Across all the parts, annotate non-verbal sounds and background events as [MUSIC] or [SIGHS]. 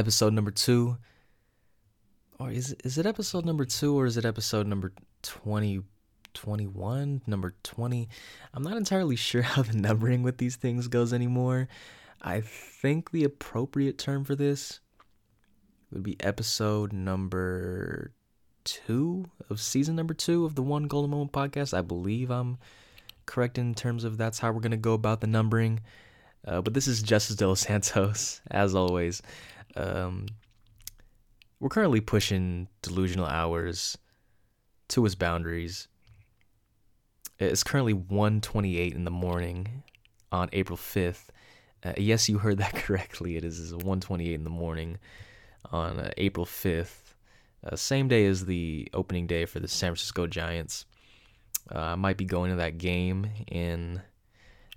episode number two. Or is it, is it episode number two or is it episode number 20, 21, number 20? I'm not entirely [LAUGHS] sure how the numbering with these things goes anymore. I think the appropriate term for this would be episode number two of season number two of the One Golden Moment podcast. I believe I'm correct in terms of that's how we're going to go about the numbering. Uh, but this is Justice De Los Santos, as always. Um, we're currently pushing delusional hours to its boundaries. It's currently 1:28 in the morning on April 5th. Uh, yes, you heard that [LAUGHS] correctly. It is 1:28 in the morning on uh, April 5th, uh, same day as the opening day for the San Francisco Giants. Uh, I might be going to that game in,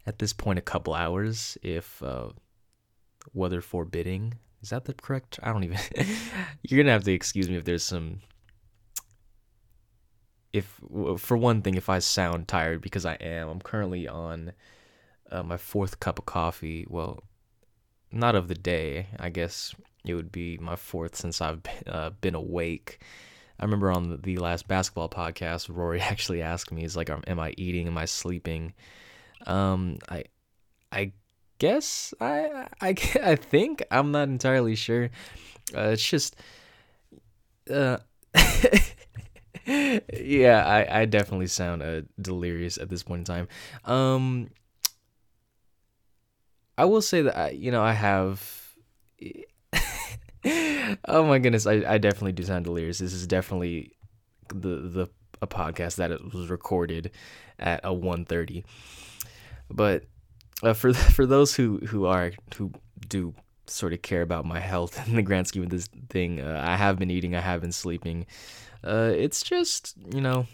at this point, a couple hours if uh, weather forbidding. Is that the correct? I don't even. [LAUGHS] You're gonna have to excuse me if there's some. If for one thing, if I sound tired because I am, I'm currently on uh, my fourth cup of coffee. Well, not of the day. I guess it would be my fourth since I've been, [LAUGHS] uh, been awake. I remember on the last basketball podcast, Rory [LAUGHS] actually asked me, "Is like, am I eating? Am I sleeping?" Um, I, I guess I I [LAUGHS] I think I'm not entirely sure. Uh, it's just uh [LAUGHS] yeah, I I definitely sound uh, delirious at this point in time. Um I will say that I, you know, I have [LAUGHS] Oh my goodness, I I definitely do sound delirious. This is definitely the the a podcast that it was recorded at a 1:30. But uh, for for those who who are who do sort of care about my health [LAUGHS] in the grand scheme of this thing, uh, I have been eating, I have been sleeping. Uh, it's just you know,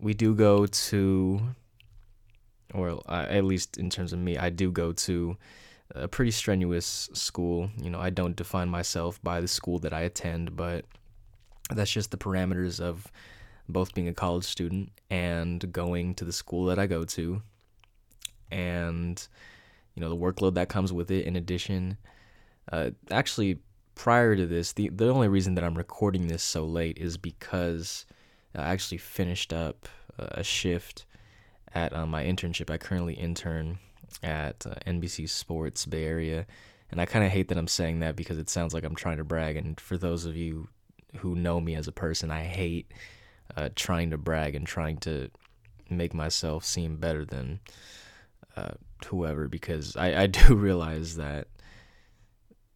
we do go to, or at least in terms of me, I do go to a pretty strenuous school. You know, I don't define myself by the school that I attend, but that's just the parameters of both being a college student and going to the school that I go to and you know the workload that comes with it in addition. Uh, actually prior to this the, the only reason that i'm recording this so late is because i actually finished up a shift at uh, my internship. I currently intern at uh, nbc sports bay area and i kind of hate that i'm saying that because it sounds like i'm trying to brag and for those of you who know me as a person i hate uh, trying to brag and trying to make myself seem better than uh, whoever because I, I [LAUGHS] do realize that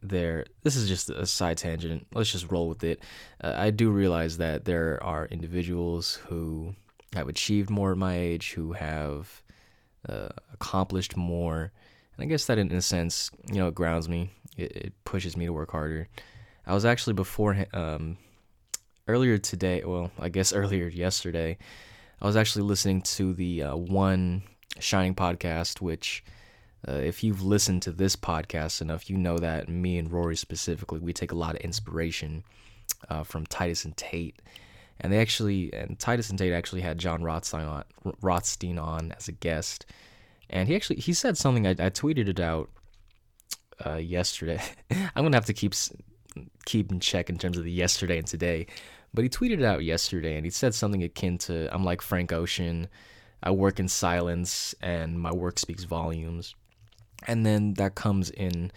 there this is just a side tangent. Let's just roll with it. Uh, i do realize that there are individuals who have achieved more at my age who have uh, accomplished more. And i guess that in, a sense you know it grounds me. It, it, pushes me to work harder. I was actually before um, earlier today well i guess [LAUGHS] earlier yesterday i was actually listening to the uh, one Shining podcast, which, uh, if you've listened to this podcast enough, you know that me and Rory specifically, we take a lot of inspiration uh, from Titus and Tate. And they actually, and Titus and Tate actually had Jon Rothstein on, Rothstein on as a guest. And he actually, he said something, I, I tweeted it out uh, yesterday. [LAUGHS] I'm going to have to keep, keep in check in terms of the yesterday and today. But he tweeted it out yesterday and he said something akin to, I'm like Frank Ocean. I work in silence and my work speaks volumes. And then that comes in,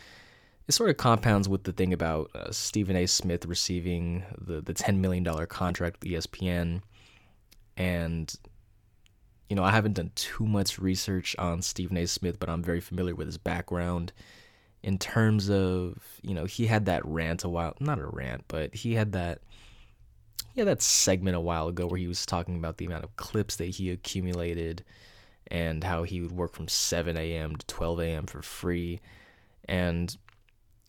it sort of compounds with the thing about uh, Stephen A. Smith receiving the, the $10 million contract with ESPN. And, you know, I haven't done too much research on Stephen A. Smith, but I'm very familiar with his background in terms of, you know, he had that rant a while, not a rant, but he had that yeah, that segment a while ago where he was talking about the amount of clips that he accumulated and how he would work from 7 a.m. to 12 a.m. for free. And,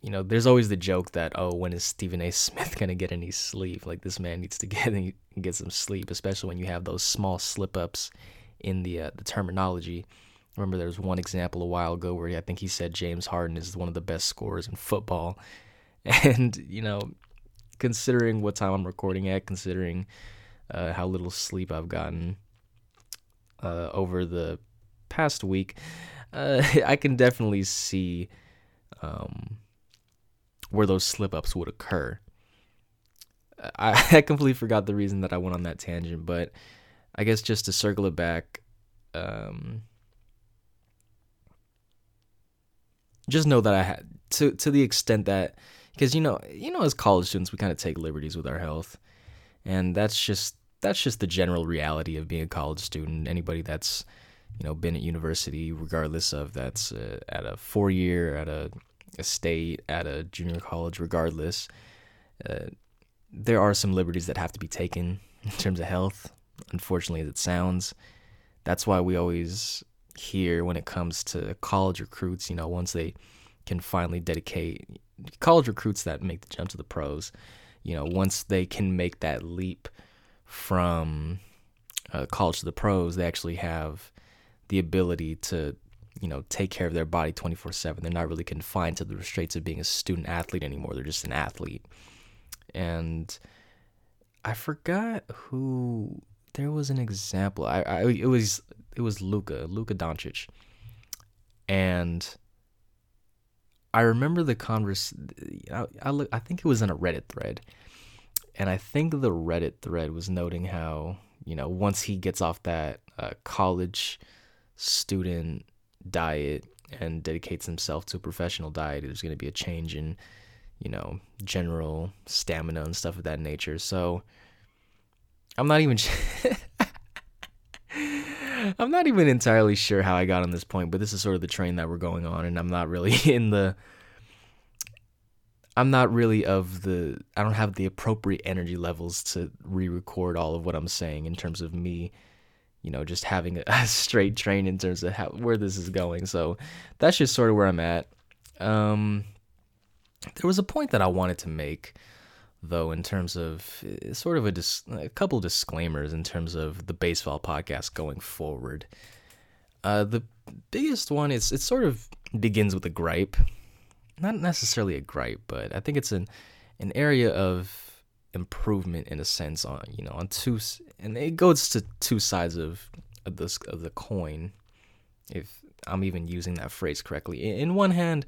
you know, there's always the joke that, oh, when is Stephen A. Smith [LAUGHS] going to get any sleep? Like, this man needs to get, [LAUGHS] get some sleep, especially when you have those small slip ups in the, uh, the terminology. remember there was one example a while ago where I think he said James Harden is one of the best scorers in football. [LAUGHS] And, you know, considering what time I'm recording at, considering uh, how little sleep I've gotten uh, over the past week, uh, [LAUGHS] I can definitely see um, where those slip ups would occur. I, [LAUGHS] I completely forgot the reason that I went on that tangent, but I guess just to circle it back, um, just know that I had to to the extent that because you know you know as college students we kind of take liberties with our health, and that's just that's just the general reality of being a college student. Anybody that's you know been at university, regardless of that's uh, at a four year, at a, a, state, at a junior college, regardless, uh, there are some liberties that have to be taken [LAUGHS] in terms of health. Unfortunately, as it sounds, that's why we always hear when it comes to college recruits. You know, once they can finally dedicate college recruits that make the jump to the pros. You know, once they can make that leap from uh, college to the pros, they actually have the ability to, you know, take care of their body 24 7. They're not really confined to the restraints of being a student athlete anymore. They're just an athlete. And I forgot who there was an example. I, I it was it was Luka, Luka Doncic. And I remember the converse I, I, look, I think it was in a Reddit thread and I think the Reddit thread was noting how you know once he gets off that uh, college student diet and dedicates himself to a professional diet, there's going to be a change in you know general stamina and stuff of that nature. So I'm not even. [LAUGHS] I'm not even entirely sure how I got on this point, but this is sort of the train that we're going on, and I'm not really [LAUGHS] in the I'm not really of the I don't have the appropriate energy levels to re-record all of what I'm saying in terms of me, you know, just having a, [LAUGHS] a straight train in terms of how where this is going. So that's just sort of where I'm at. Um, there was a point that I wanted to make though in terms of eh, sort of a, dis- a couple disclaimers in terms of the baseball podcast going forward. Uh, the biggest one is it sort of begins with a gripe not necessarily a gripe, but I think it's an an area of improvement in a sense on you know on two and it goes to two sides of of this of the coin if I'm even using that phrase correctly. In one hand,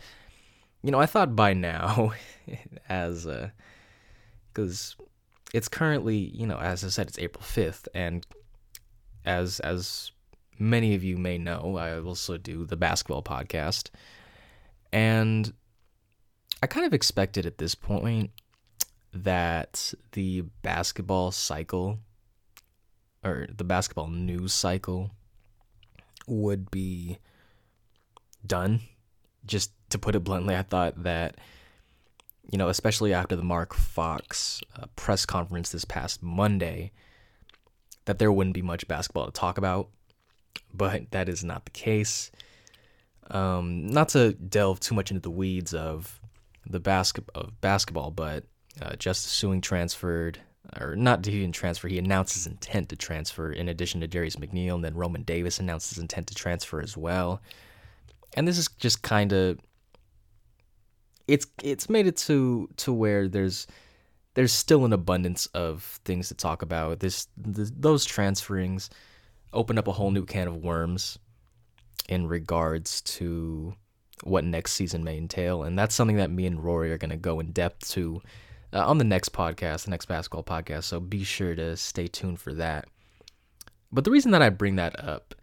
you know, I thought by now [LAUGHS] as cuz it's currently, you know, as I said it's April 5th and as as many of you may know, I also do the basketball podcast. And I kind of expected at this point that the basketball cycle or the basketball news cycle would be done. Just to put it bluntly, I thought that, you know, especially after the Mark Fox uh, press conference this past Monday, that there wouldn't be much basketball to talk about. But that is not the case. Um, not to delve too much into the weeds of the basket of basketball, but uh, Justice Sueing transferred, or not even transfer. He announced his intent to transfer. In addition to Darius McNeil, and then Roman Davis announced his intent to transfer as well. And this is just kind of it's it's made it to to where there's there's still an abundance of things to talk about. This, this those transferings open up a whole new can of worms in regards to what next season may entail. And that's something that me and Rory are going to go in depth to uh, on the next podcast, the next basketball podcast. So be sure to stay tuned for that. But the reason that I bring that up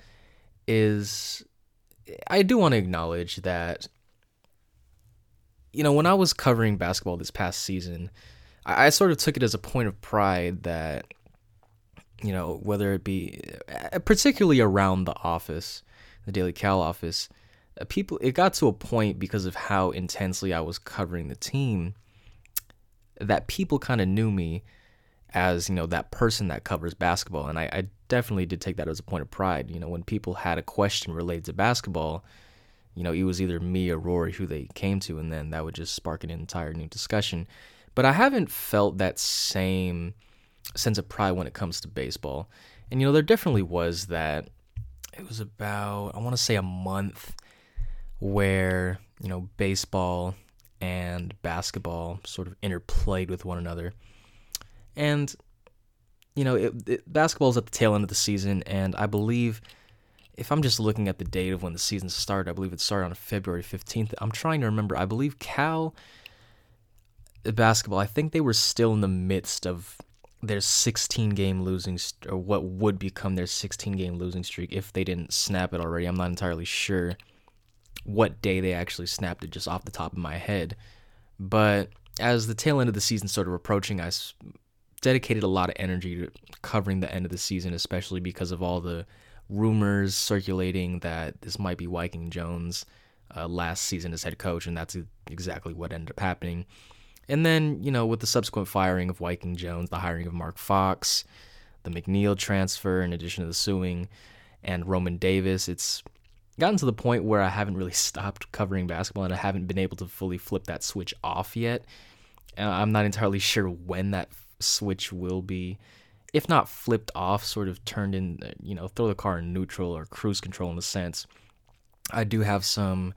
is I do want to acknowledge that, you know, when I was covering basketball this past season, I, I sort of took it as a point of pride that, you know, whether it be uh, particularly around the office, the Daily Cal office, uh, people it got to a point because of how intensely I was covering the team that people kind of knew me as you know that person that covers basketball. And I, I, definitely did take that as a point of pride. You know when people had a question related to basketball you know it was either me or rory who they came to and then that would just spark an entire new discussion. But i haven't felt that same sense of pride when it comes to baseball. And you know there definitely was that it was about i want to say a month where you know baseball and basketball sort of interplayed with one another, and you know it, it, basketball is at the tail end of the season, and I believe if I'm just looking at the date of when the season started, I believe it started on February 15th. I'm trying to remember. I believe Cal. Uh, basketball, I think they were still in the midst of their 16 game losing st- or what would become their 16 game losing streak if they didn't snap it already. I'm not entirely sure what day they actually snapped it just off the top of my head. But as the tail end of the season started approaching, I dedicated a lot of energy to covering the end of the season, especially because of all the rumors circulating that this might be Wyking Jones' uh, last season as head coach, and that's exactly what ended up happening. And then, you know, with the subsequent firing of Wyking Jones, the hiring of Mark Fox, the McNeil transfer, in addition to the Sueing, and Roman Davis, it's gotten to the point where I haven't really [LAUGHS] stopped covering basketball and I haven't been able to fully flip that switch off yet. Uh, I'm not entirely sure when that switch will be, if not flipped off, sort of turned in, uh, you know, throw the car in neutral or cruise control in a sense. I do have some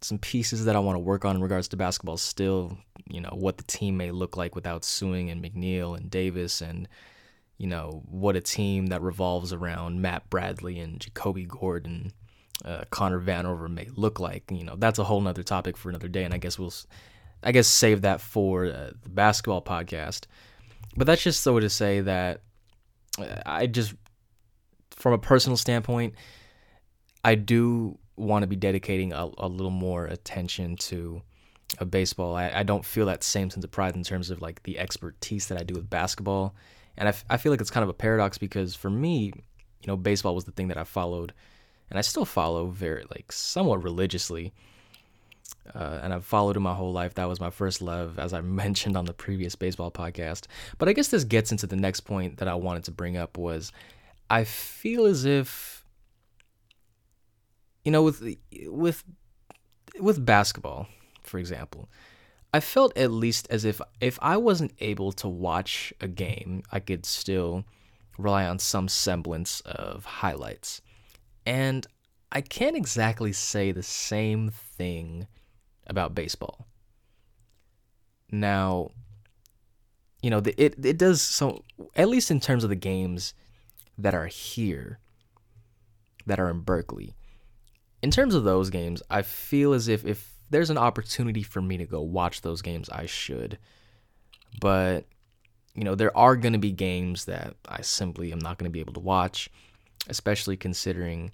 some pieces that I want to work on in regards to basketball still, you know, what the team may look like without Sueing and McNeil and Davis and you know, what a team that revolves around Matt Bradley and Jacobi Gordon, uh, Connor Vanover may look like. You know, that's a whole nother topic for another day, and I guess we'll I guess save that for uh, the basketball podcast. But that's just so to say that uh, I just, from a personal standpoint, I do want to be dedicating a, a little more attention to a baseball. I, I don't feel that same sense of pride in terms of like the expertise that I do with basketball. And I, f- I feel like it's kind of a paradox because for me, you know, baseball was the thing that I followed and I still follow very, like, somewhat religiously uh, and I've followed him my whole life. That was my first love, as I [LAUGHS] mentioned on the previous baseball podcast. But I guess this gets into the next point that I wanted to bring up was I feel as if you know with with with basketball, for example, I felt at least as if if I wasn't able to watch a game, I could still rely on some semblance of highlights. And I can't exactly say the same thing about baseball. Now, you know, it it does so at least in terms of the games that are here that are in Berkeley. In terms of those games, I feel as if if there's an opportunity for me to go watch those games, I should. But you know, there are going to be games that I simply am not going to be able to watch, especially considering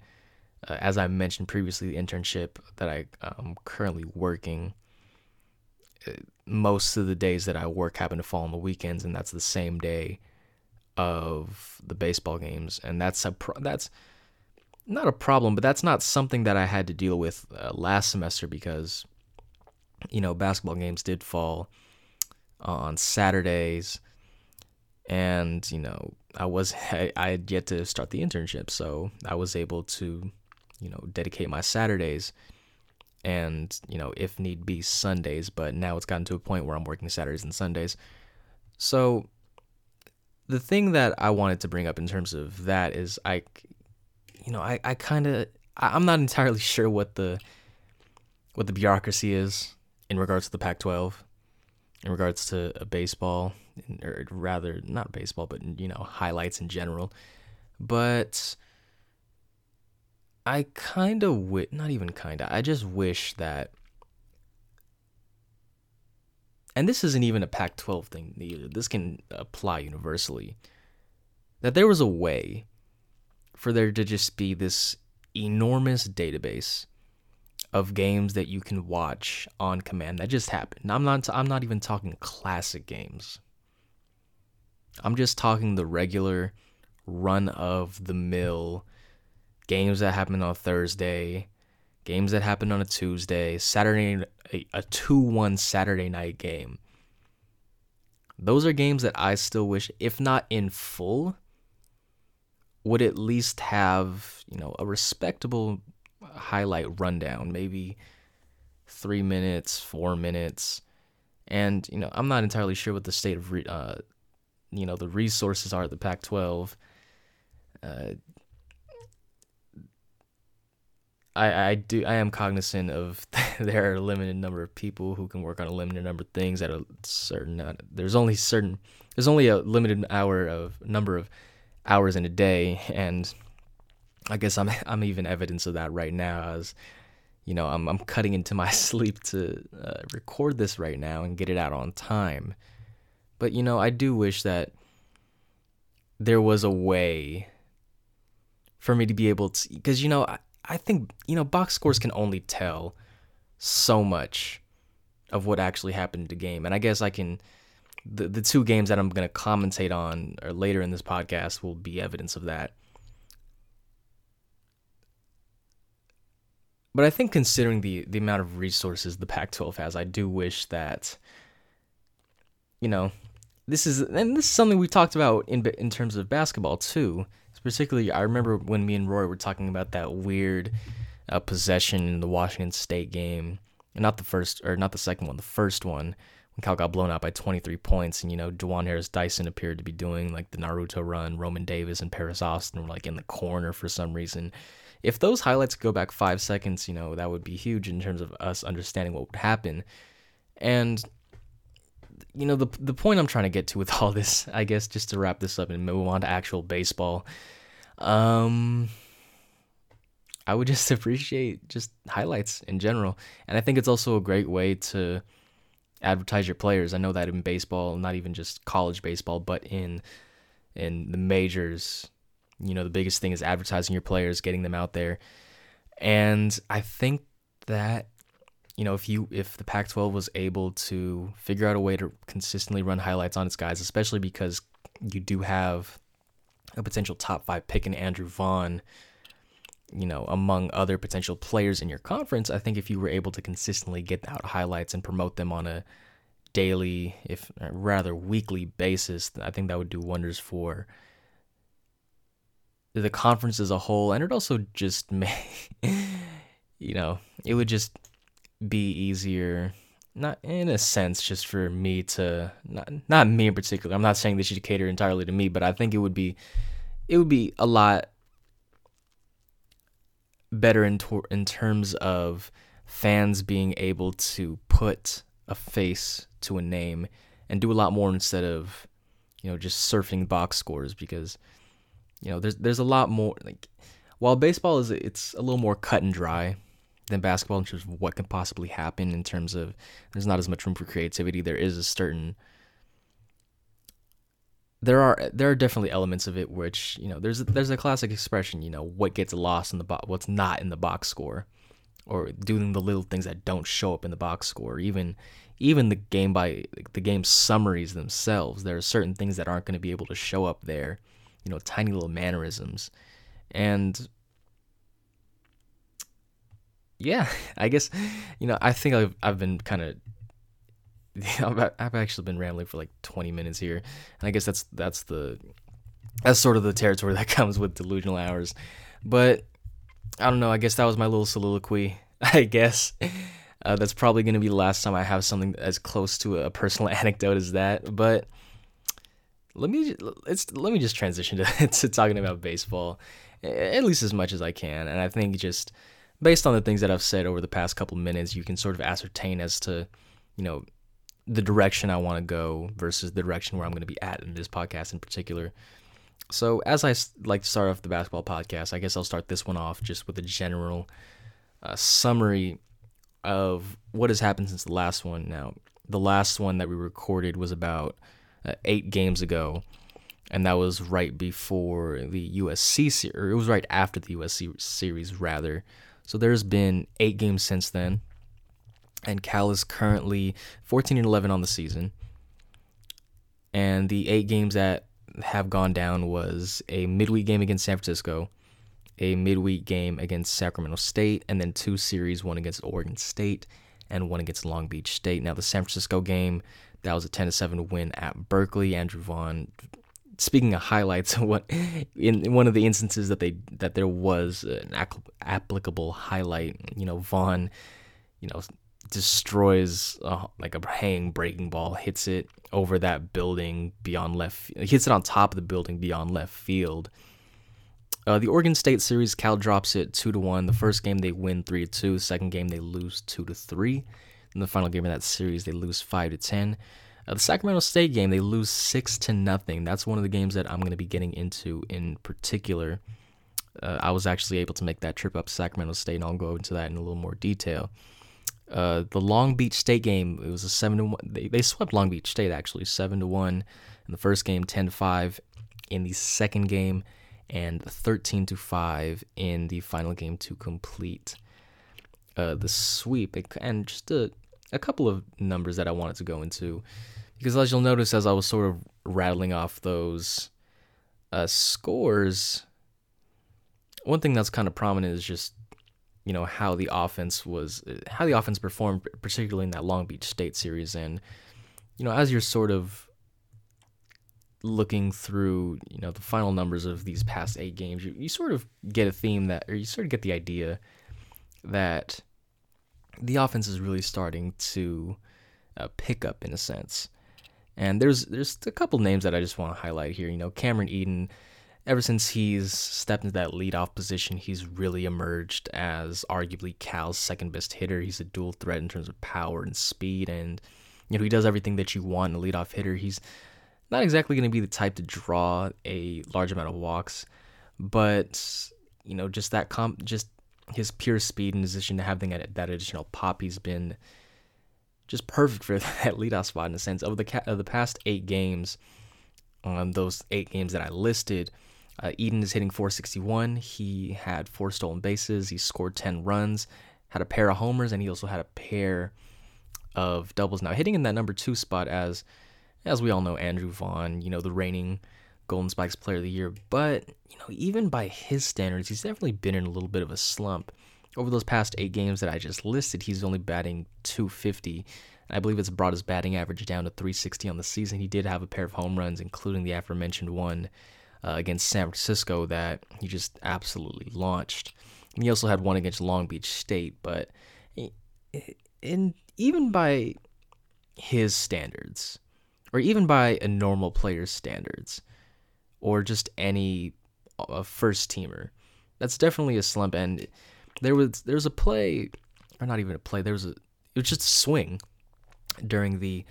uh, as I mentioned previously, the internship that I am um, currently working, uh, most of the days that I work happen to fall on the weekends, and that's the same day of the baseball games, and that's a pro- that's not a problem, but that's not something that I had to deal with uh, last semester because you know basketball games did fall on Saturdays, and you know I was [LAUGHS] I, I had yet to start the internship, so I was able to you know, dedicate my Saturdays and, you know, if need be, Sundays. But now it's gotten to a point where I'm working Saturdays and Sundays. So the thing that I wanted to bring up in terms of that is I, you know, I, I kind of, I'm not [LAUGHS] entirely sure what the, what the bureaucracy is in regards to the Pac 12, in regards to uh, baseball, or rather, not baseball, but, you know, highlights in general. But I kind of wish, not even kind of, I just wish that, and this isn't even a Pac 12 thing either, this can apply universally, that there was a way for there to just be this enormous database of games that you can watch on command that just happened. I'm not I'm not even talking classic games. I'm just talking the regular run of the mill games that happened on a Thursday, games that happened on a Tuesday, Saturday a 2-1 Saturday night game. Those are games that I still wish if not in full would at least have, you know, a respectable highlight rundown, maybe 3 minutes, 4 minutes. And, you know, I'm not entirely sure what the state of re- uh, you know, the resources are at the Pac-12. Uh, I, I do I am cognizant of [LAUGHS] there are a limited number of people who can work on a limited number of things at a certain uh, there's only certain there's only a limited hour of number of hours in a day and I guess I'm [LAUGHS] I'm even evidence of that right now as you know, I'm I'm cutting into my [LAUGHS] sleep to uh, record this right now and get it out on time. But you know, I do wish that there was a way for me to be able to because you know, I, I think, you know, box scores can only tell so much of what actually happened in the game. And I guess I can the the two games that I'm going to commentate on or later in this podcast will be evidence of that. But I think considering the the amount of resources the Pac-12 has, I do wish that you know, this is and this is something we've talked about in in terms of basketball too. Particularly, I remember when me and Roy were talking about that weird uh, possession in the Washington State game, not the first or not the second one, the first one when Cal got blown out by 23 points, and you know Juhwan Harris Dyson appeared to be doing like the Naruto run. Roman Davis and Paris Austin were like in the corner for some reason if those highlights go back five seconds, you know, that would be huge in terms of us understanding what would happen. And you know, the the point I'm trying to get to with [LAUGHS] all this, I guess, just to wrap this up and move on to actual baseball, um, I would [LAUGHS] just appreciate just highlights in general, and I think it's also a great way to advertise your players. I know that in baseball, not even just college baseball, but in in the majors, you know, the biggest thing is advertising your players, getting them out there. And I think that you know, if you if the Pac-12 was able to figure out a way to consistently run highlights on its guys, especially because you do have a potential top 5 pick in Andrew Vaughn, you know, among other potential players in your conference, I think if you were able to consistently get out highlights and promote them on a daily, if uh, rather weekly basis, I think that would do wonders for the conference as a whole, and it also just [LAUGHS] may, you know, it would just be easier, not in a sense, just for me to not not me in particular. I'm not saying this should cater entirely to me, but I think it would be, it would be a lot better in tor- in terms of fans being able to put a face to a name and do a lot more instead of you know just surfing box scores because you know, there's there's a lot more like while baseball is it's a little more cut and dry than basketball in terms of what can possibly happen in terms of there's not as much room for creativity. There is a certain there are there are definitely elements of it which you know there's there's a classic expression you know what gets lost in the box what's not in the box score or doing the little things that don't show up in the box score even even the game by the game summaries themselves there are certain things that aren't going to be able to show up there you know, tiny little mannerisms. And yeah, [LAUGHS] I guess, you know, I think I've, I've been kind of, [LAUGHS] I've actually been rambling for like 20 minutes here. And I guess that's, that's the, that's sort of the territory [LAUGHS] that comes with delusional hours. But I don't know. I guess that was my little soliloquy. I guess uh, that's probably going to be the last time I have something as close to a personal anecdote as that. But let me let's let me just transition to, to talking about baseball at least as much as I can and I think just based on the things that I've said over the past couple minutes you can sort of ascertain as to you know the direction I want to go versus the direction where I'm going to be at in this podcast in particular. So as I like to start off the basketball podcast, I guess I'll start this one off just with a general uh, summary of what has happened since the last one. Now, the last one that we recorded was about uh, eight games ago, and that was right before the USC series, or it was right after the USC series, rather. So there's been eight games since then, and Cal is currently 14 and 11 on the season. And the eight games that have gone down was a midweek game against San Francisco, a midweek game against Sacramento State, and then two series, one against Oregon State and one against Long Beach State. Now the San Francisco game that was a 10 to 7 win at Berkeley. Andrew Vaughn. Speaking of highlights, [LAUGHS] what in one of the instances that they that there was an applicable highlight, you know, Vaughn, you know, destroys like a hanging breaking ball, hits it over that building beyond left, hits it on top of the building beyond left field. Uh, the Oregon State series, Cal drops it two to one. The first game they win three to two. Second game they lose two to three. In the final game of that series, they lose five to ten. The Sacramento State game, they lose six to nothing. That's one of the games that I'm going to be getting into in particular uh, I was actually able to make that trip up to Sacramento State, and I'll go into that in a little more detail. Uh, the Long Beach State game, it was a seven to one. They, they swept Long Beach State actually seven to one in the first game, ten to five in the second game, and thirteen to five in the final game to complete uh, the sweep. And just a a couple of numbers that I wanted to go into, because as you'll notice, as I was sort of rattling off those uh, scores, one thing that's kind of prominent is just you know how the offense was how the offense performed particularly in that Long Beach State series. And you know as you're sort of looking through you know the final numbers of these past 8 games you, you sort of get a theme that or you sort of get the idea that the offense is really starting to uh, pick up in a sense and there's there's a couple names that I just want to highlight here you know Cameron Eden ever since he's stepped into that leadoff position, he's really emerged as arguably Cal's second best hitter. He's a dual threat in terms of power and speed, and you know he does everything that you want in a leadoff hitter. He's not exactly going to be the type to draw a large amount of walks, but you know just that comp, just his pure speed in addition to having that, that additional pop, he's been just perfect for [LAUGHS] that leadoff spot in a sense. Over the ca- of the past eight games, um, those eight games that I listed uh, Eden is hitting 461. He had four stolen bases. He scored 10 runs, had a pair of homers, and he also had a pair of doubles. Now hitting in that number two spot, as as we all know, Andrew Vaughn, you know the reigning Golden Spikes Player of the Year. But you know, even by his standards, he's definitely been in a little bit of a slump. Over those past eight games that I just listed, he's only batting 250. I believe it's brought his batting average down to 360 on the season. He did have a pair of home runs, including the aforementioned one uh, against San Francisco that he just absolutely launched. And he also had one against Long Beach State, but in even by his standards, or even by a normal player's standards, or just any uh, first teamer, that's definitely a slump. And there was there was a play, or not even a play. There was a it was just a swing during the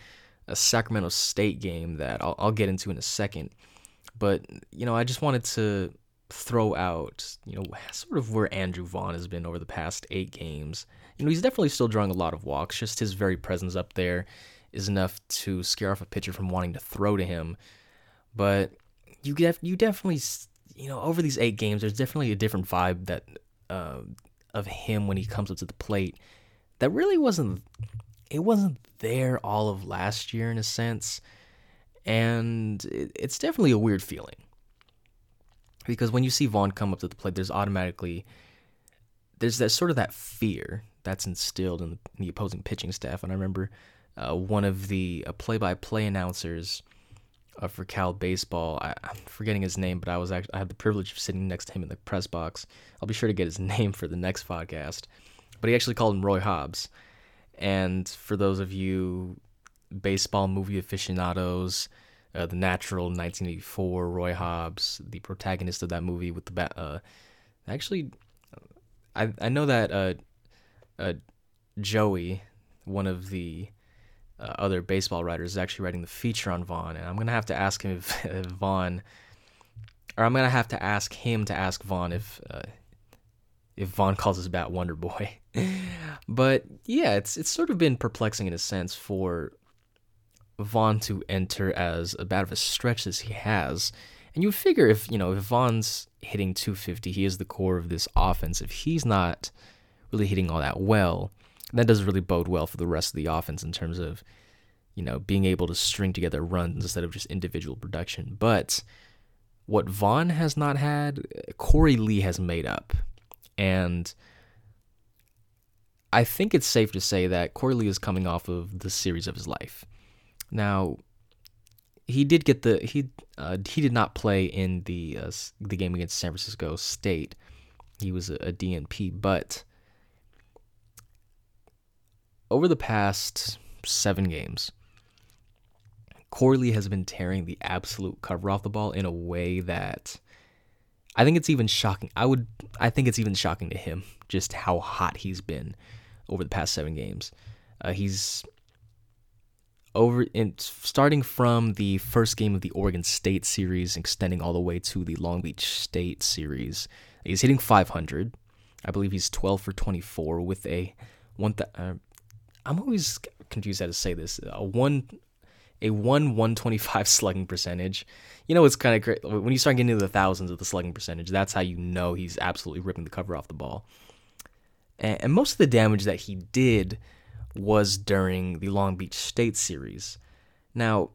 uh, Sacramento State game that I'll, I'll get into in a second but you know, I just wanted to throw out, you know, sort of where Andrew Vaughn has been over the past eight games. You know, he's definitely still drawing a lot of walks. Just his very presence up there is enough to scare off a pitcher from wanting to throw to him. But you get you definitely you know over these eight games, there's definitely a different vibe that uh, of him when he comes up to the plate that really wasn't it wasn't there all of last year in a sense and it's definitely a weird feeling because when you see Vaughn come up to the plate, there's automatically there's that sort of that fear that's instilled in the, in the opposing pitching staff. And I remember uh, one of the uh, play-by-play announcers uh, for Cal baseball, I, am forgetting his name, but I was actually I had the privilege of sitting next to him in the press box. I'll be sure to get his [LAUGHS] name for the next podcast. But he actually called him Roy Hobbs. And for those of you baseball movie aficionados. Uh, the Natural, 1984, Roy Hobbs, the protagonist of that movie with the bat. Uh, actually, I I know that uh, uh, Joey, one of the uh, other baseball writers, is actually writing the feature on Vaughn, and I'm gonna have to ask him if, [LAUGHS] if Vaughn, or I'm gonna have to ask him to ask Vaughn if uh, if Vaughn calls his bat Wonder Boy. [LAUGHS] but yeah, it's it's sort of been perplexing in a sense for Vaughn to enter as bad of a stretch as he has. And you figure if, you know, if Vaughn's hitting 250, he is the core of this offense. If he's not really hitting all that well, that doesn't really bode well for the rest of the offense in terms of, you know, being able to string together runs instead of just individual production. But what Vaughn has not had, Korey Lee has made up. And I think it's safe to say that Korey Lee is coming off of the series of his life. Now, he did get the he uh, he did not play in the uh, the game against San Francisco State. He was a, a DNP, but over the past seven games, Korey Lee has been tearing the absolute cover off the ball in a way that I think it's even shocking. I would I think it's even shocking to him just how hot he's been over the past seven games. Uh, he's over in starting from the first game of the Oregon State series, extending all the way to the Long Beach State series. He's hitting 500. I believe he's 12 for 24 with a one. Th- uh, I'm always confused how to say this. A one, a one 125 [LAUGHS] slugging percentage. You know, it's kind of great when you start getting into the thousands of the slugging percentage. That's how you know he's absolutely ripping the cover off the ball. And, and most of the damage that he did was during the Long Beach State series. Now,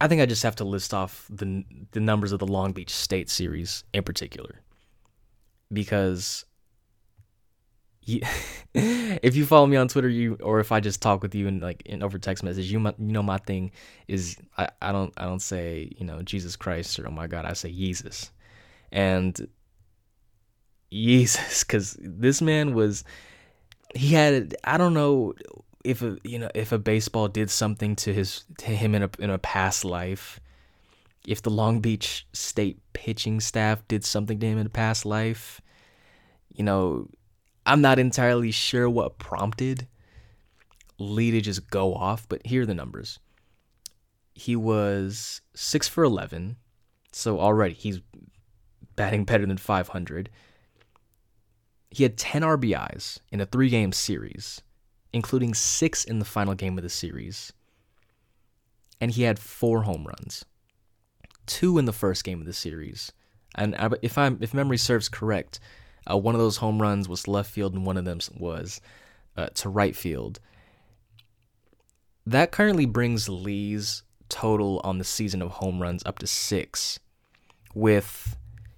I think I just have to list off the the numbers of the Long Beach State series in particular, because [LAUGHS] if you follow me on Twitter, you or if I just talk with you and like in over text message, you you know my thing is I, I don't I don't say you know Jesus Christ or oh my God I say Jesus, and Jesus because this man was he had I don't know if a you know if a baseball did something to his to him in a in a past life, if the Long Beach State pitching staff did something to him in a past life, you know, I'm not entirely sure what prompted Lee to just go off, but here are the numbers. He was six for eleven, so already he's batting better than 500. He had 10 RBIs in a three game series including six in the final game of the series. And he had four home runs, two in the first game of the series. And if I'm if memory serves correct, uh, one of those home runs was left field, and one of them was uh, to right field. That currently brings Lee's total on the season of home runs up to six, with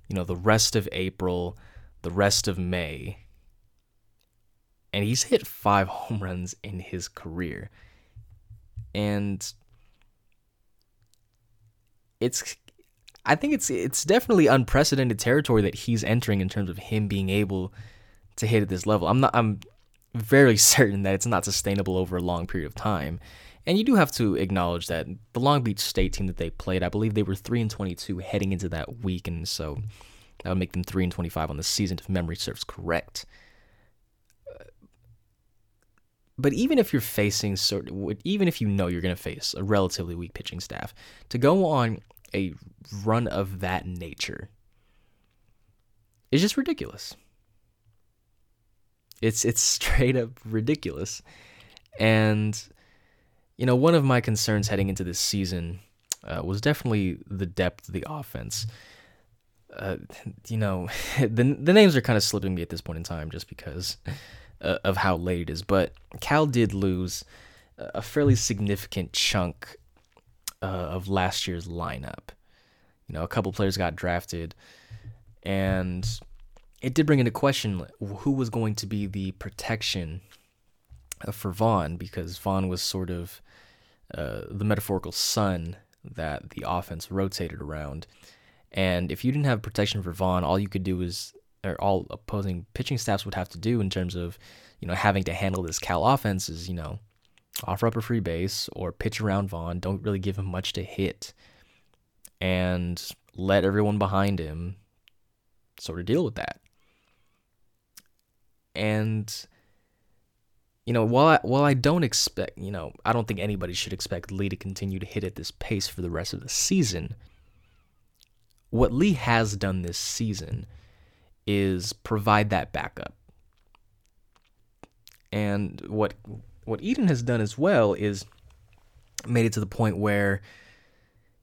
you know the rest of April, the rest of May, and he's hit five [LAUGHS] home runs in his career. And it's I think it's it's definitely unprecedented territory that he's entering in terms of him being able to hit at this level. I'm not I'm very [LAUGHS] certain that it's not sustainable over a long period of time. And you do have to acknowledge that the Long Beach State team that they played, I believe they were 3 and 22 heading into that week and so that would make them 3 and 25 on the season if memory serves correct. Uh, but even if you're facing sort even if you know you're going to face a relatively weak pitching staff, to go on a run of that nature is just ridiculous. It's it's [LAUGHS] straight up ridiculous. And you know, one of my concerns heading into this season uh, was definitely the depth of the offense. Uh, you know, [LAUGHS] the the names are kind of slipping me at this point in time, just because uh, of how late it is. But Cal did lose a fairly significant chunk uh, of last year's lineup. You know, a couple players got drafted, and it did bring into question who was going to be the protection for Vaughn because Vaughn was sort of uh, the metaphorical sun that the offense rotated around. And if you didn't have protection for Vaughn, all you could do was or all opposing pitching staffs would have to do in terms of, you know, having to handle this Cal offense is, you know, offer up a free base or pitch around Vaughn. Don't really give him much to hit, and let everyone behind him sort of deal with that. And you know, while I, while I don't expect, you know, I don't think anybody should expect Lee to continue to hit at this pace for the rest of the season. What Lee has done this season is provide that backup. And what what Eden has done as well is made it to the point where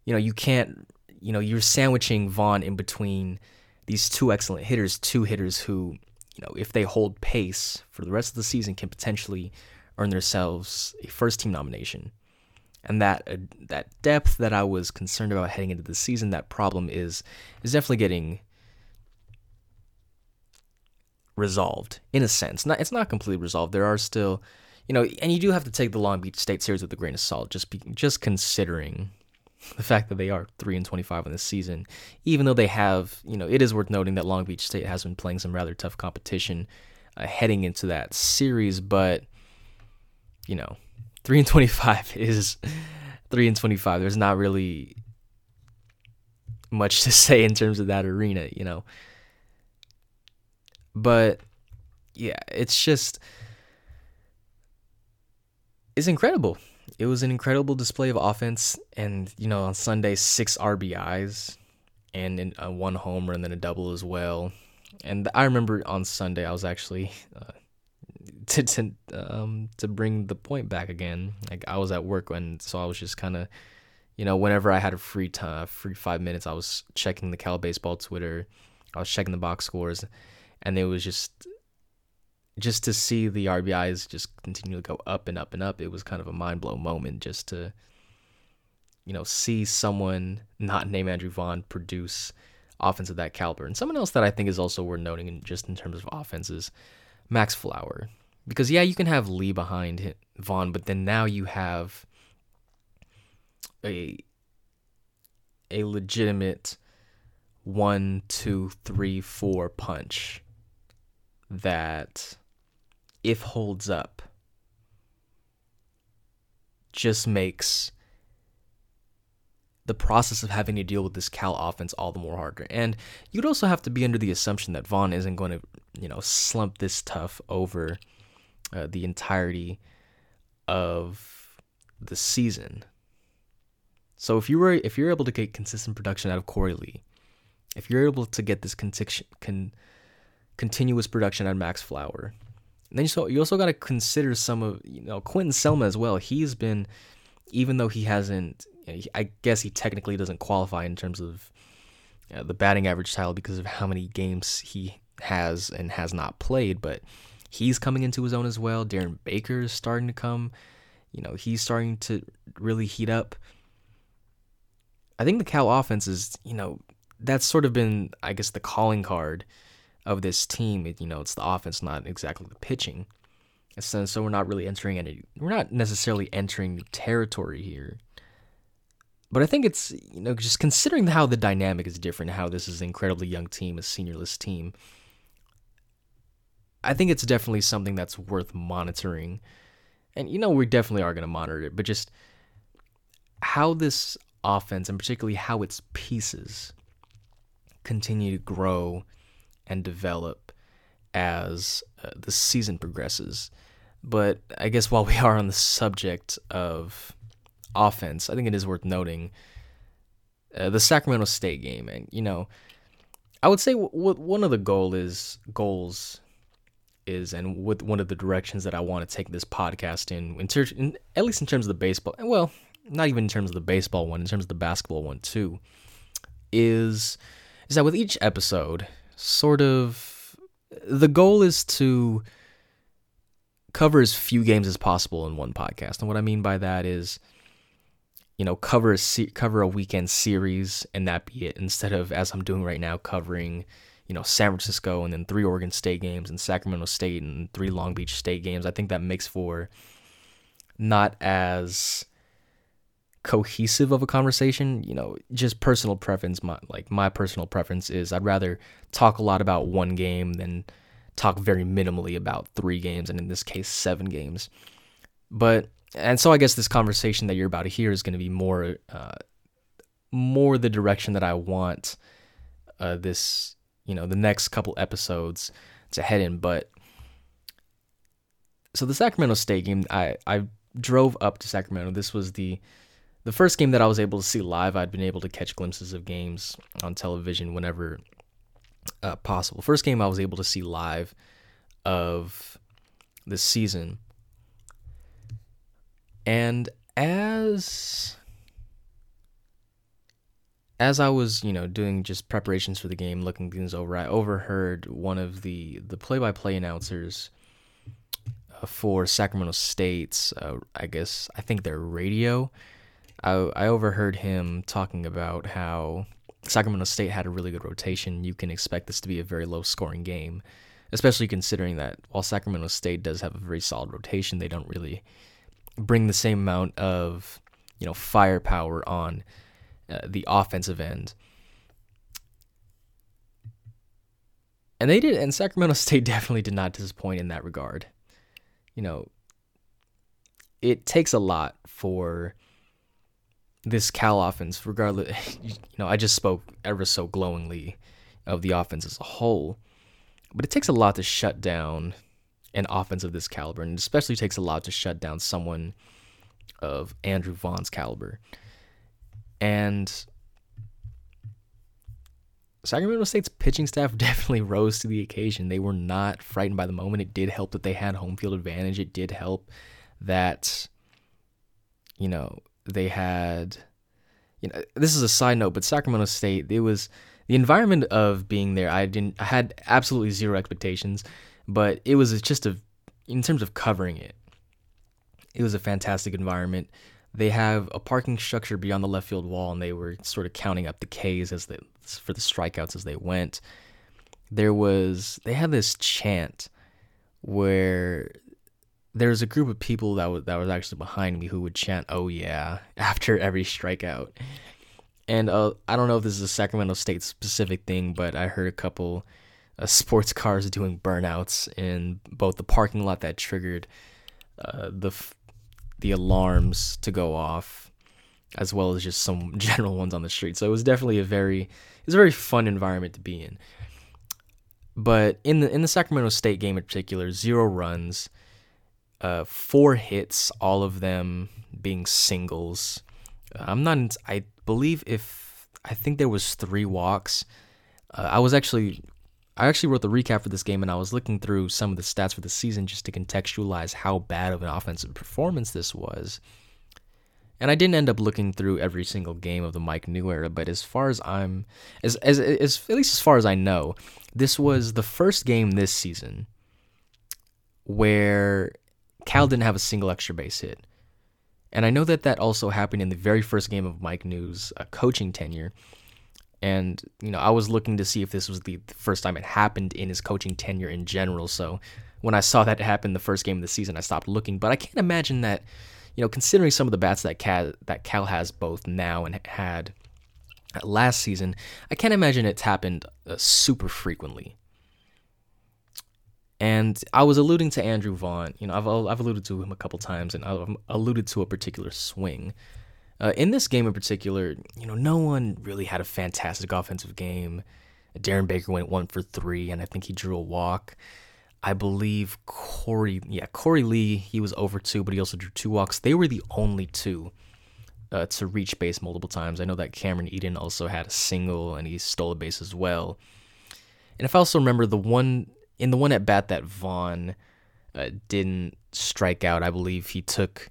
you know you can't you know you're sandwiching Vaughn in between these two excellent hitters, two hitters who you know if they hold pace for the rest of the season can potentially earn themselves a first team nomination. And that uh, that depth that I was concerned about heading into the season, that problem is is definitely getting resolved in a sense. Not it's not completely resolved. There are still, you know, and you do have to take the Long Beach State series with a grain of salt. Just be, just considering the fact that they are three and twenty five in this season, even though they have, you know, it is worth noting that Long Beach State has been playing some rather tough competition uh, heading into that series. But you know, three and twenty five [LAUGHS] is three and twenty five. There's not really much to [LAUGHS] say in terms of that arena, you know. But yeah, it's just it's incredible. It was an incredible display of offense and you know, on Sunday 6 RBIs and uh, one homer and then a double as well. And I remember on Sunday I was actually uh, [LAUGHS] to to um to bring the point back again. Like I was at work and so I was just kind of you know whenever I had a free time, free 5 minutes, I was checking the Cal baseball Twitter. I was checking the box scores and it was just just to see the RBIs just continue to go up and up and up. It was kind of a mind blow moment just to you know see someone not named Andrew Vaughn produce offense of that caliber. And someone else that I think is also worth noting in just in terms of offenses, Max Flower. Because yeah, you can have Lee behind Vaughn, but then now you have a a legitimate one, two, three, four punch that if holds up just makes the process of having to deal with this Cal offense all the more harder. And you'd also have to be under the assumption that Vaughn isn't going to, you know, slump this tough over uh, the entirety of the season. So if you were if you're able to get consistent production out of Korey Lee, if you're able to get this con- continuous production out of Max Flower, then you so you also got to consider some of you know Quentin Selma as well. He's been even though he hasn't I guess he technically doesn't qualify in terms of the batting average title because of how many games he has and has not played, but he's coming into his own as well. Darren Baker is starting to come. You know, he's starting to really heat up. I think the Cal offense is, you know, that's sort of been, I guess, the calling card of this team. You know, it's the offense, not exactly the pitching. So, so we're not really entering any, we're not necessarily entering territory here but I think it's you know just considering how the dynamic is different, how this is an incredibly young team, a seniorless team. I think it's definitely something that's worth monitoring, and you know we definitely are going to monitor it. But just how this offense, and particularly how its pieces, continue to grow and develop as uh, the season progresses. But I guess while [LAUGHS] we are on the subject of offense, I think it is worth noting uh, the Sacramento State game, and you know, I would say w- w- one of the goal is goals is, and with one of the directions that I want to take this podcast in, in, ter- in, at least in terms of the baseball, well, not even in terms of the baseball one, in terms of the basketball one too, is is that with each episode, sort of, the goal is to cover as few games as possible in one podcast, and what I mean by that is you know, cover a se- cover a weekend series and that be it instead of as I'm doing right now covering, you know, San Francisco and then three Oregon State games and Sacramento State and three Long Beach State games. I think that makes for not as cohesive of a conversation, you know, just personal preference my like my personal preference is I'd rather talk a lot about one game than talk very minimally about three games and in this case 7 games. But and so I guess this conversation that you're about to hear is going to be more, uh, more the direction that I want uh, this, you know, the next couple episodes to head in. But so the Sacramento State game, I I drove up to Sacramento. This was the the first game that I was able to see live. I'd been able to catch glimpses of games on television whenever uh, possible. First game I was able to see live of this season and as as I was, you know, doing just preparations for the game, looking things over, I overheard one of the the play-by-play announcers uh, for Sacramento State's, uh, I guess, I think their radio. I, I overheard him talking about how Sacramento State had a really good rotation. You can expect this to be a very low-scoring game, especially considering that while Sacramento State does have a very solid rotation, they don't really bring the same amount of you know firepower on uh, the offensive end. And they did, and Sacramento [LAUGHS] State definitely did not disappoint in that regard. You know, it takes a lot for this Cal offense, regardless. [LAUGHS] You know, I just spoke ever so glowingly of the offense as a whole, but it takes a lot to shut down an offense of this caliber, and especially takes a lot to shut down someone of Andrew Vaughn's caliber. And Sacramento State's pitching staff [LAUGHS] definitely rose to the occasion. They were not frightened by the moment. It did help that they had home field advantage. It did help that, you know, they had, you know, this is a side note, but Sacramento State, it was the environment of being there. I didn't, I had absolutely zero expectations, but it was just a, in terms of covering it, it was a fantastic environment they have a parking structure beyond the left field wall, and they were sort of counting up the Ks as they for the strikeouts as they went. There was they had this chant where there was a group of people that was that was actually behind me who would chant "Oh yeah" [LAUGHS] after every strikeout. And uh, I don't know if this is a Sacramento State specific thing, but I heard a couple uh, sports cars doing burnouts in both the parking lot that triggered uh, the the alarms to go off, as well as just some [LAUGHS] general ones on the street. So it was definitely a very it was a very fun environment to be in. But in the in the Sacramento State game in particular, zero runs, uh, four hits, all of them being singles. Uh, I'm not. I believe if I think there was three walks. Uh, I was actually I actually wrote the recap for this game and I was looking through some of the stats for the season just to contextualize how bad of an offensive performance this was. And I didn't end up looking through every single game of the Mike Neu era, but as far as I'm as as, as at least as far as I know, this was the first game this season where Cal didn't have a single extra base hit. And I know that that also happened in the very first game of Mike Neu's uh, coaching tenure and, you know, I was looking to see if this was the first time it happened in his coaching tenure in general. So when I saw that happen the first game of the season, I stopped looking. But I can't imagine that, you know, considering some of the bats that Cal, that Cal has both now and had last season, I can't imagine it's happened uh, super frequently. And I was alluding to Andrew Vaughn. You know, I've, I've alluded to him a couple times, and I've alluded to a particular swing. Uh, in this game in particular, you know, no one really had a fantastic offensive game. Darren Baker went one for three, and I think he drew a walk. I believe Korey, yeah, Korey Lee, he was over two, but he also drew two walks. They were the only two uh, to reach base multiple times. I know that Cameron Eden also had a single, and he stole a base as well. And if I also remember the one in the one at bat that Vaughn uh, didn't strike out, I believe he took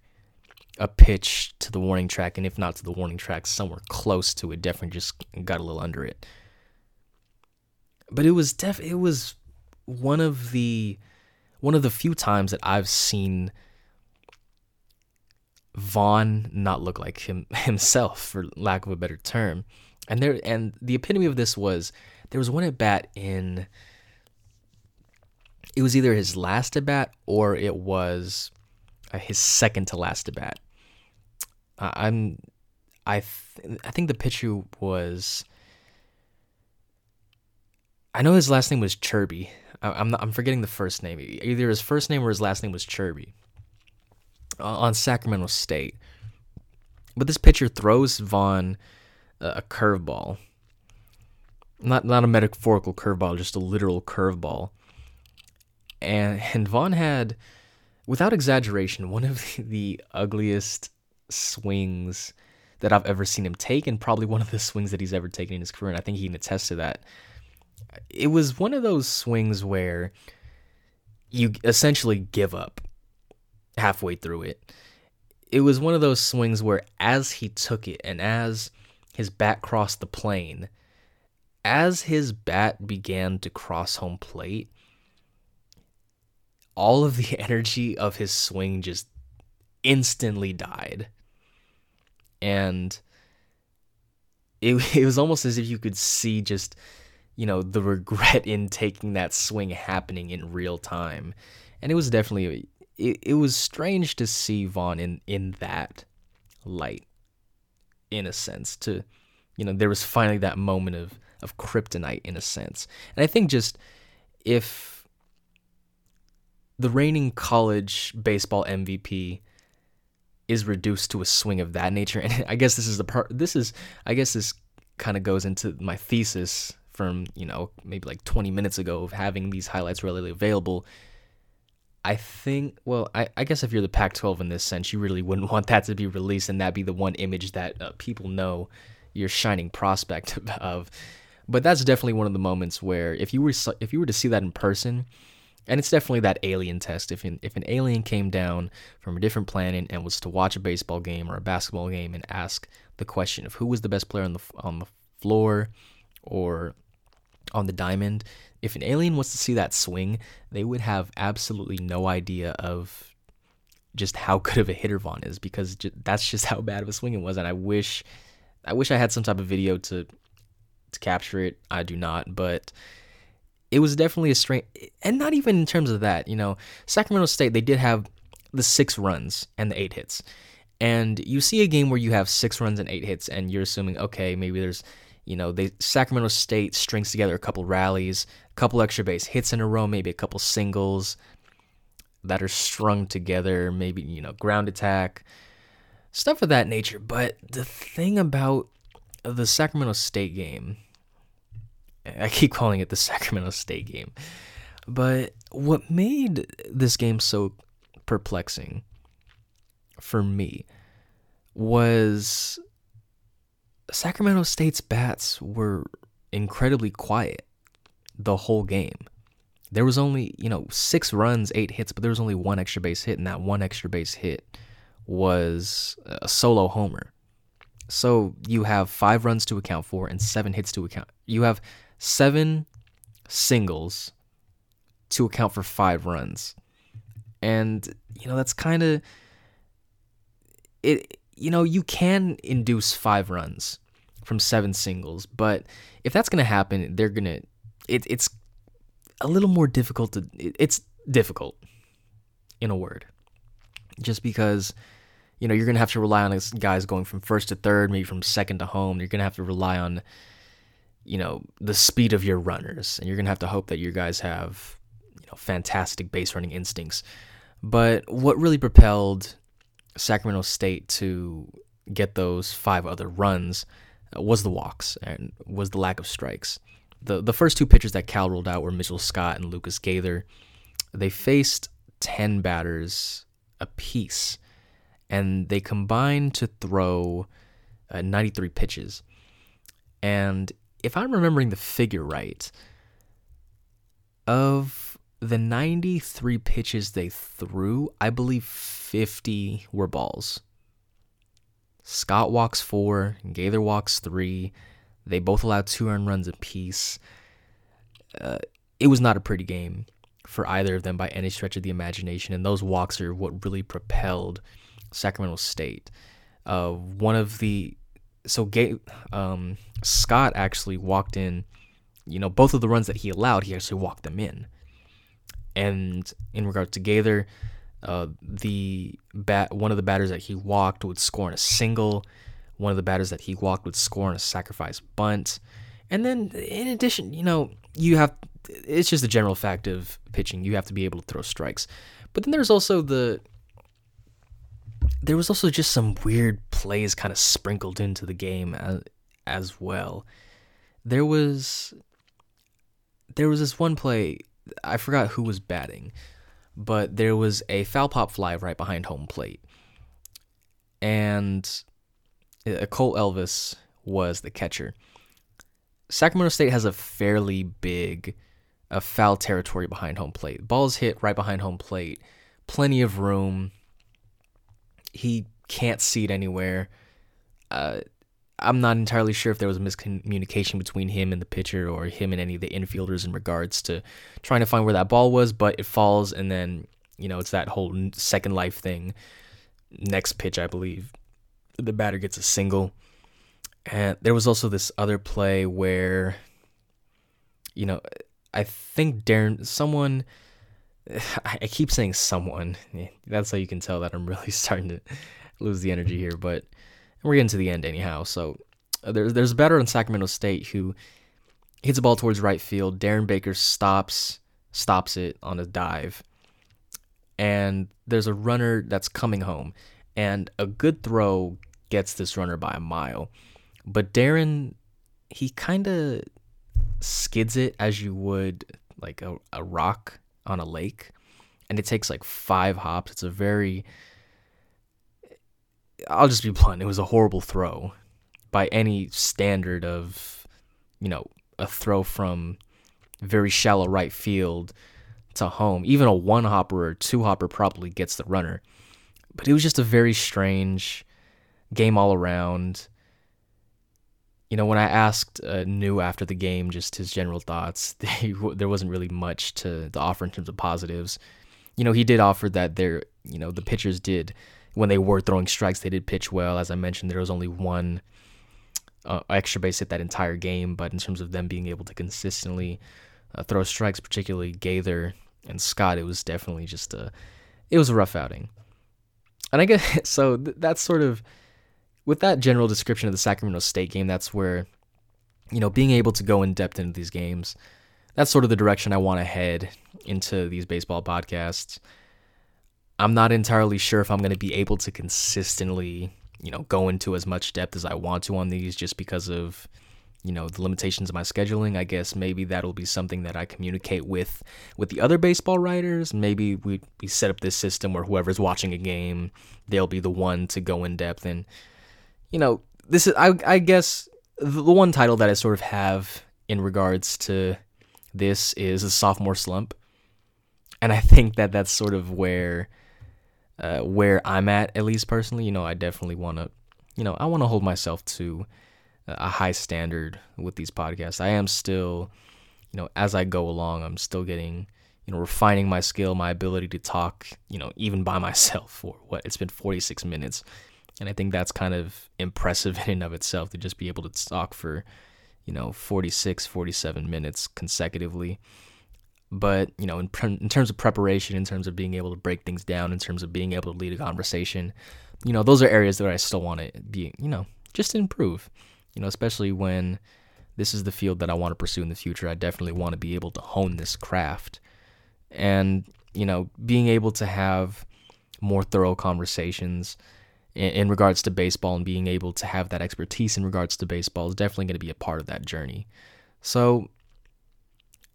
a pitch to the warning track, and if not to the warning track, somewhere close to it. Definitely just got a little under it. But it was def it was one of the one of the few times that I've seen Vaughn not look like him [LAUGHS] himself, for lack of a better term. And there and the epitome of this was there was one at bat in it was either his last at bat or it was uh, his second to last at bat. Uh, I'm I th- I think the pitcher was I know his last name was Chirby. I- am not, I'm forgetting the first name. Either his first name or his last name was Chirby. Uh, on Sacramento State. But this pitcher throws Vaughn a curveball. Not not a metaphorical curveball, just a literal curveball. And and Vaughn had without exaggeration one of [LAUGHS] the, the ugliest swings that I've ever seen him take, and probably one of the swings that he's ever taken in his career. And I think he can attest to that. It was one of those swings where you essentially give up halfway through it. It was one of those swings where, as he took it and as his bat crossed the plane, as his bat began to cross home plate, all of the [LAUGHS] energy of his swing just instantly died. And it, [LAUGHS] it was almost as if you could see just, you know, the regret in taking that swing happening in real time. And it was definitely, it, it was strange to see Vaughn in, in that light, in a sense, to, you know, there was finally that moment of, of kryptonite in a sense. And I think just if the reigning college baseball MVP is reduced to a swing of that nature. [LAUGHS] And I guess this is the part. This is I guess this kind of goes into my thesis from you know maybe like 20 minutes ago of having these highlights readily available. I think, well, I, I guess if you're the Pac 12 in this sense, you really wouldn't [LAUGHS] want that to be released and that be the one image that uh, people know your shining prospect [LAUGHS] of. But that's definitely one of the moments where if you were if you were to see that in person, and it's definitely that alien test. If an, if an alien came down from a different planet and was to watch a baseball game or a basketball game and ask the question of who was the best player on the on the floor or on the diamond, if an alien was to see that swing, they would have absolutely no idea of just how [LAUGHS] good of a hitter Vaughn is because that's just how bad of a swing it was. And I wish, I wish I had some type of video to to capture it. I do not, but it was definitely a strange, and not even in terms of that. You know, Sacramento State they did have the six runs and the eight hits, and you see a game where you have six runs and eight hits, and you're assuming okay maybe there's you know, they Sacramento State strings together a couple rallies, a couple extra base hits in a row, maybe a couple singles that are strung together, maybe, you know, ground attack, stuff of that nature. But the thing about the Sacramento State game, I keep calling it the Sacramento State game, but what made this game so perplexing for me was Sacramento State's bats were incredibly quiet the whole game. There was only, you know, six runs, eight hits, but there was only one extra base hit, and that one extra base hit was a solo homer. So you have five runs to account for and seven hits to account. You have seven singles to account for five runs. And, you know, that's kind of it you know, you can induce five runs from seven singles, but if that's going to happen, they're going to, it, it's a little more difficult to, it, it's difficult in a word. Just because, you know, you're going to have to rely on guys going from first to third, maybe from second to home. You're going to have to rely on, you know, the speed of your runners, and you're to have to hope that your guys have, you know, fantastic base running instincts. But what really propelled Sacramento State to get those five other runs uh, was the walks and was the lack of strikes. The the first two pitchers that Cal rolled out were Mitchell Scott and Lucas Gaither. They faced 10 batters apiece and they combined to throw uh, 93 pitches. And if I'm remembering the figure right, of the 93 pitches they threw, I believe 50 were balls. Scott walks four, Gaither walks three. They both allowed two earned runs apiece. Uh, it was not a pretty game for either of them by any stretch of the imagination, and those walks are what really propelled Sacramento State. Uh, one of the so um, Scott actually walked in. You know, both of the runs that he allowed, he actually walked them in. And in regard to Gaither, uh, the bat one of the batters that he walked would score in a single. One of the batters that he walked would score in a sacrifice bunt. And then, in addition, you know, you have it's just the general fact of pitching. You have to be able to throw strikes. But then there's also the there was also just some weird plays kind of sprinkled into the game as, as well. There was there was this one play I forgot who was batting, but there was a foul pop fly right behind home plate. And Cole Elvis was the catcher. Sacramento State has a fairly big a foul territory behind home plate. Ball's hit right behind home plate. Plenty of room. He can't see it anywhere. Uh, I'm not entirely sure if there was a miscommunication between him and the pitcher or him and any of the infielders in regards to trying to find where that ball was, but it falls and then, you know, it's that whole second life thing. Next pitch, I believe, the batter gets a single. And there was also this other play where, you know, I think Darren, someone, [LAUGHS] I keep saying someone. [LAUGHS] That's how you can tell that I'm really [LAUGHS] starting to lose the energy here, but we're getting to the end anyhow. So uh, there's there's a batter in Sacramento State who hits a ball towards right field. Darren Baker stops stops it on a dive, and there's a runner that's coming home, and a good throw gets this runner by a mile, but Darren he kind of skids it as you would like a, a rock on a lake and it takes like five hops it's a very I'll just be blunt. It was a horrible throw by any standard of, you know, a throw from very shallow right field to home. Even a one hopper or two hopper probably gets the runner. But it was just a very strange game all around. You know, when I asked uh, Neu after the game just his general thoughts, [LAUGHS] they, there wasn't really much to, to offer in terms of positives. You know, he did offer that there, you know, the pitchers did, when they were throwing strikes, they did pitch well. As I mentioned, there was only one uh, extra base hit that entire game, but in terms of them being able to consistently uh, throw strikes, particularly Gaither and Scott, it was definitely just a, it was a rough outing. And I guess [LAUGHS] so. Th- that's sort of with that general description of the Sacramento State game. That's where, you know, being able to go in depth into these games. That's sort of the direction I want to head into these baseball podcasts. I'm not entirely sure if I'm going to be able to consistently, you know, go into as much depth as I want to on these just because of you know the limitations of my scheduling i guess maybe that'll be something that i communicate with with the other baseball writers maybe we, we set up this system where whoever's watching a game they'll be the one to go in depth and you know this is i, I guess the, one title that i sort of have in regards to this is a sophomore slump and i think that that's sort of where uh, where i'm at at least personally you know i definitely want to you know i want to hold myself to a high standard with these podcasts. I am still, you know, as I go along, I'm still getting, you know, refining my skill, my ability to talk, you know, even by [LAUGHS] myself for what it's been 46 minutes. And I think that's kind of impressive [LAUGHS] in and of itself to just be able to talk for, you know, 46, 47 minutes consecutively. But, you know, in, in terms of preparation, in terms of being able to break things down, in terms of being able to lead a conversation, you know, those are areas that I still want to be, you know, just improve you know, especially when this is the field that I want to pursue in the future. I definitely want to be able to hone this craft. And, you know, being able to have more thorough conversations in, regards to baseball and being able to have that expertise in regards to baseball is definitely going to be a part of that journey. So,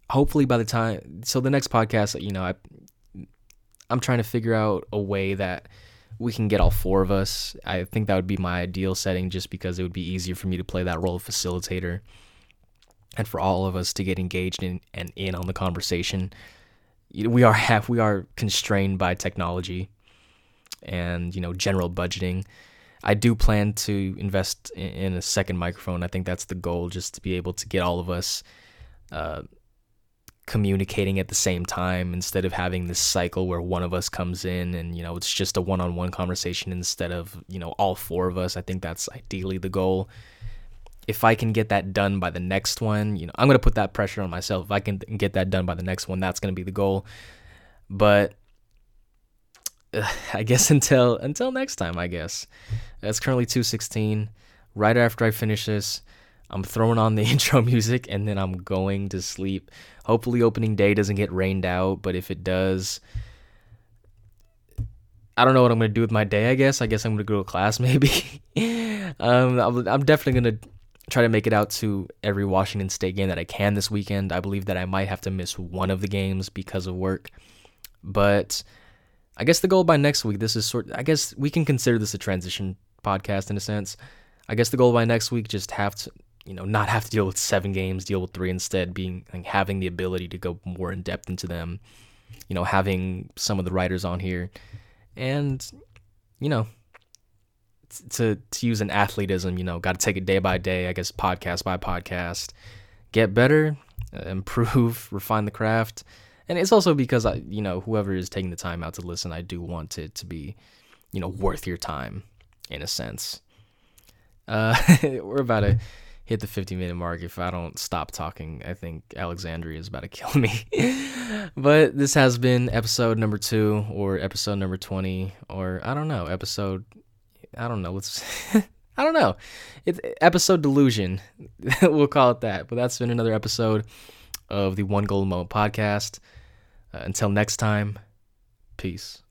hopefully by the time so the next podcast, you know, I I'm trying to figure out a way that we can get all four of us. I think that would be my ideal setting just because it would be easier for me to play that role of facilitator and for all of us to get engaged in and in on the conversation. We are half [LAUGHS] we are constrained by technology and you know general budgeting. I do plan to invest in a second microphone. I think that's the goal, just to be able to get all of us uh, communicating at the same time instead of having this cycle where one of us comes in and you know it's just a one-on-one conversation instead of you know all four of us i think that's ideally the goal if i can get that done by the next one you know i'm going to put that pressure on myself if i can get that done by the next one that's going to be the goal but [SIGHS] i guess until until next time i guess it's currently 216 right after i finish this I'm throwing on the [LAUGHS] intro music and then I'm going to sleep. Hopefully, opening day doesn't get rained out, but if it does, I don't know what I'm gonna do with my day. I guess. I guess I'm gonna go to class [LAUGHS] maybe. um, I'm definitely gonna try to make it out to every Washington State game that I can this weekend. I believe that I might have to miss one of the games because of work, but I guess the goal by next week. This is sort. I guess we can consider this a transition podcast in a sense. I guess the goal by next week just have to you know not have to deal with seven games deal with three instead being like, having the ability to go more in depth into them you know having some of the writers on here and you know to to use an athletism you know got to take it day by day i guess podcast by podcast get better uh, improve [LAUGHS] refine the craft and it's also because i you know whoever is taking the time out to listen i do want it to be you know worth your time in a sense uh [LAUGHS] we're about to hit the 50 minute mark if I don't stop talking. I think Alexandria is about to [LAUGHS] kill me. but this has been episode number two or episode number 20 or I don't know, episode, I don't know. Let's, [LAUGHS] I don't know. Episode delusion. we'll call it that. But that's been another episode of the One Golden Moment podcast. Uh, until next time, peace.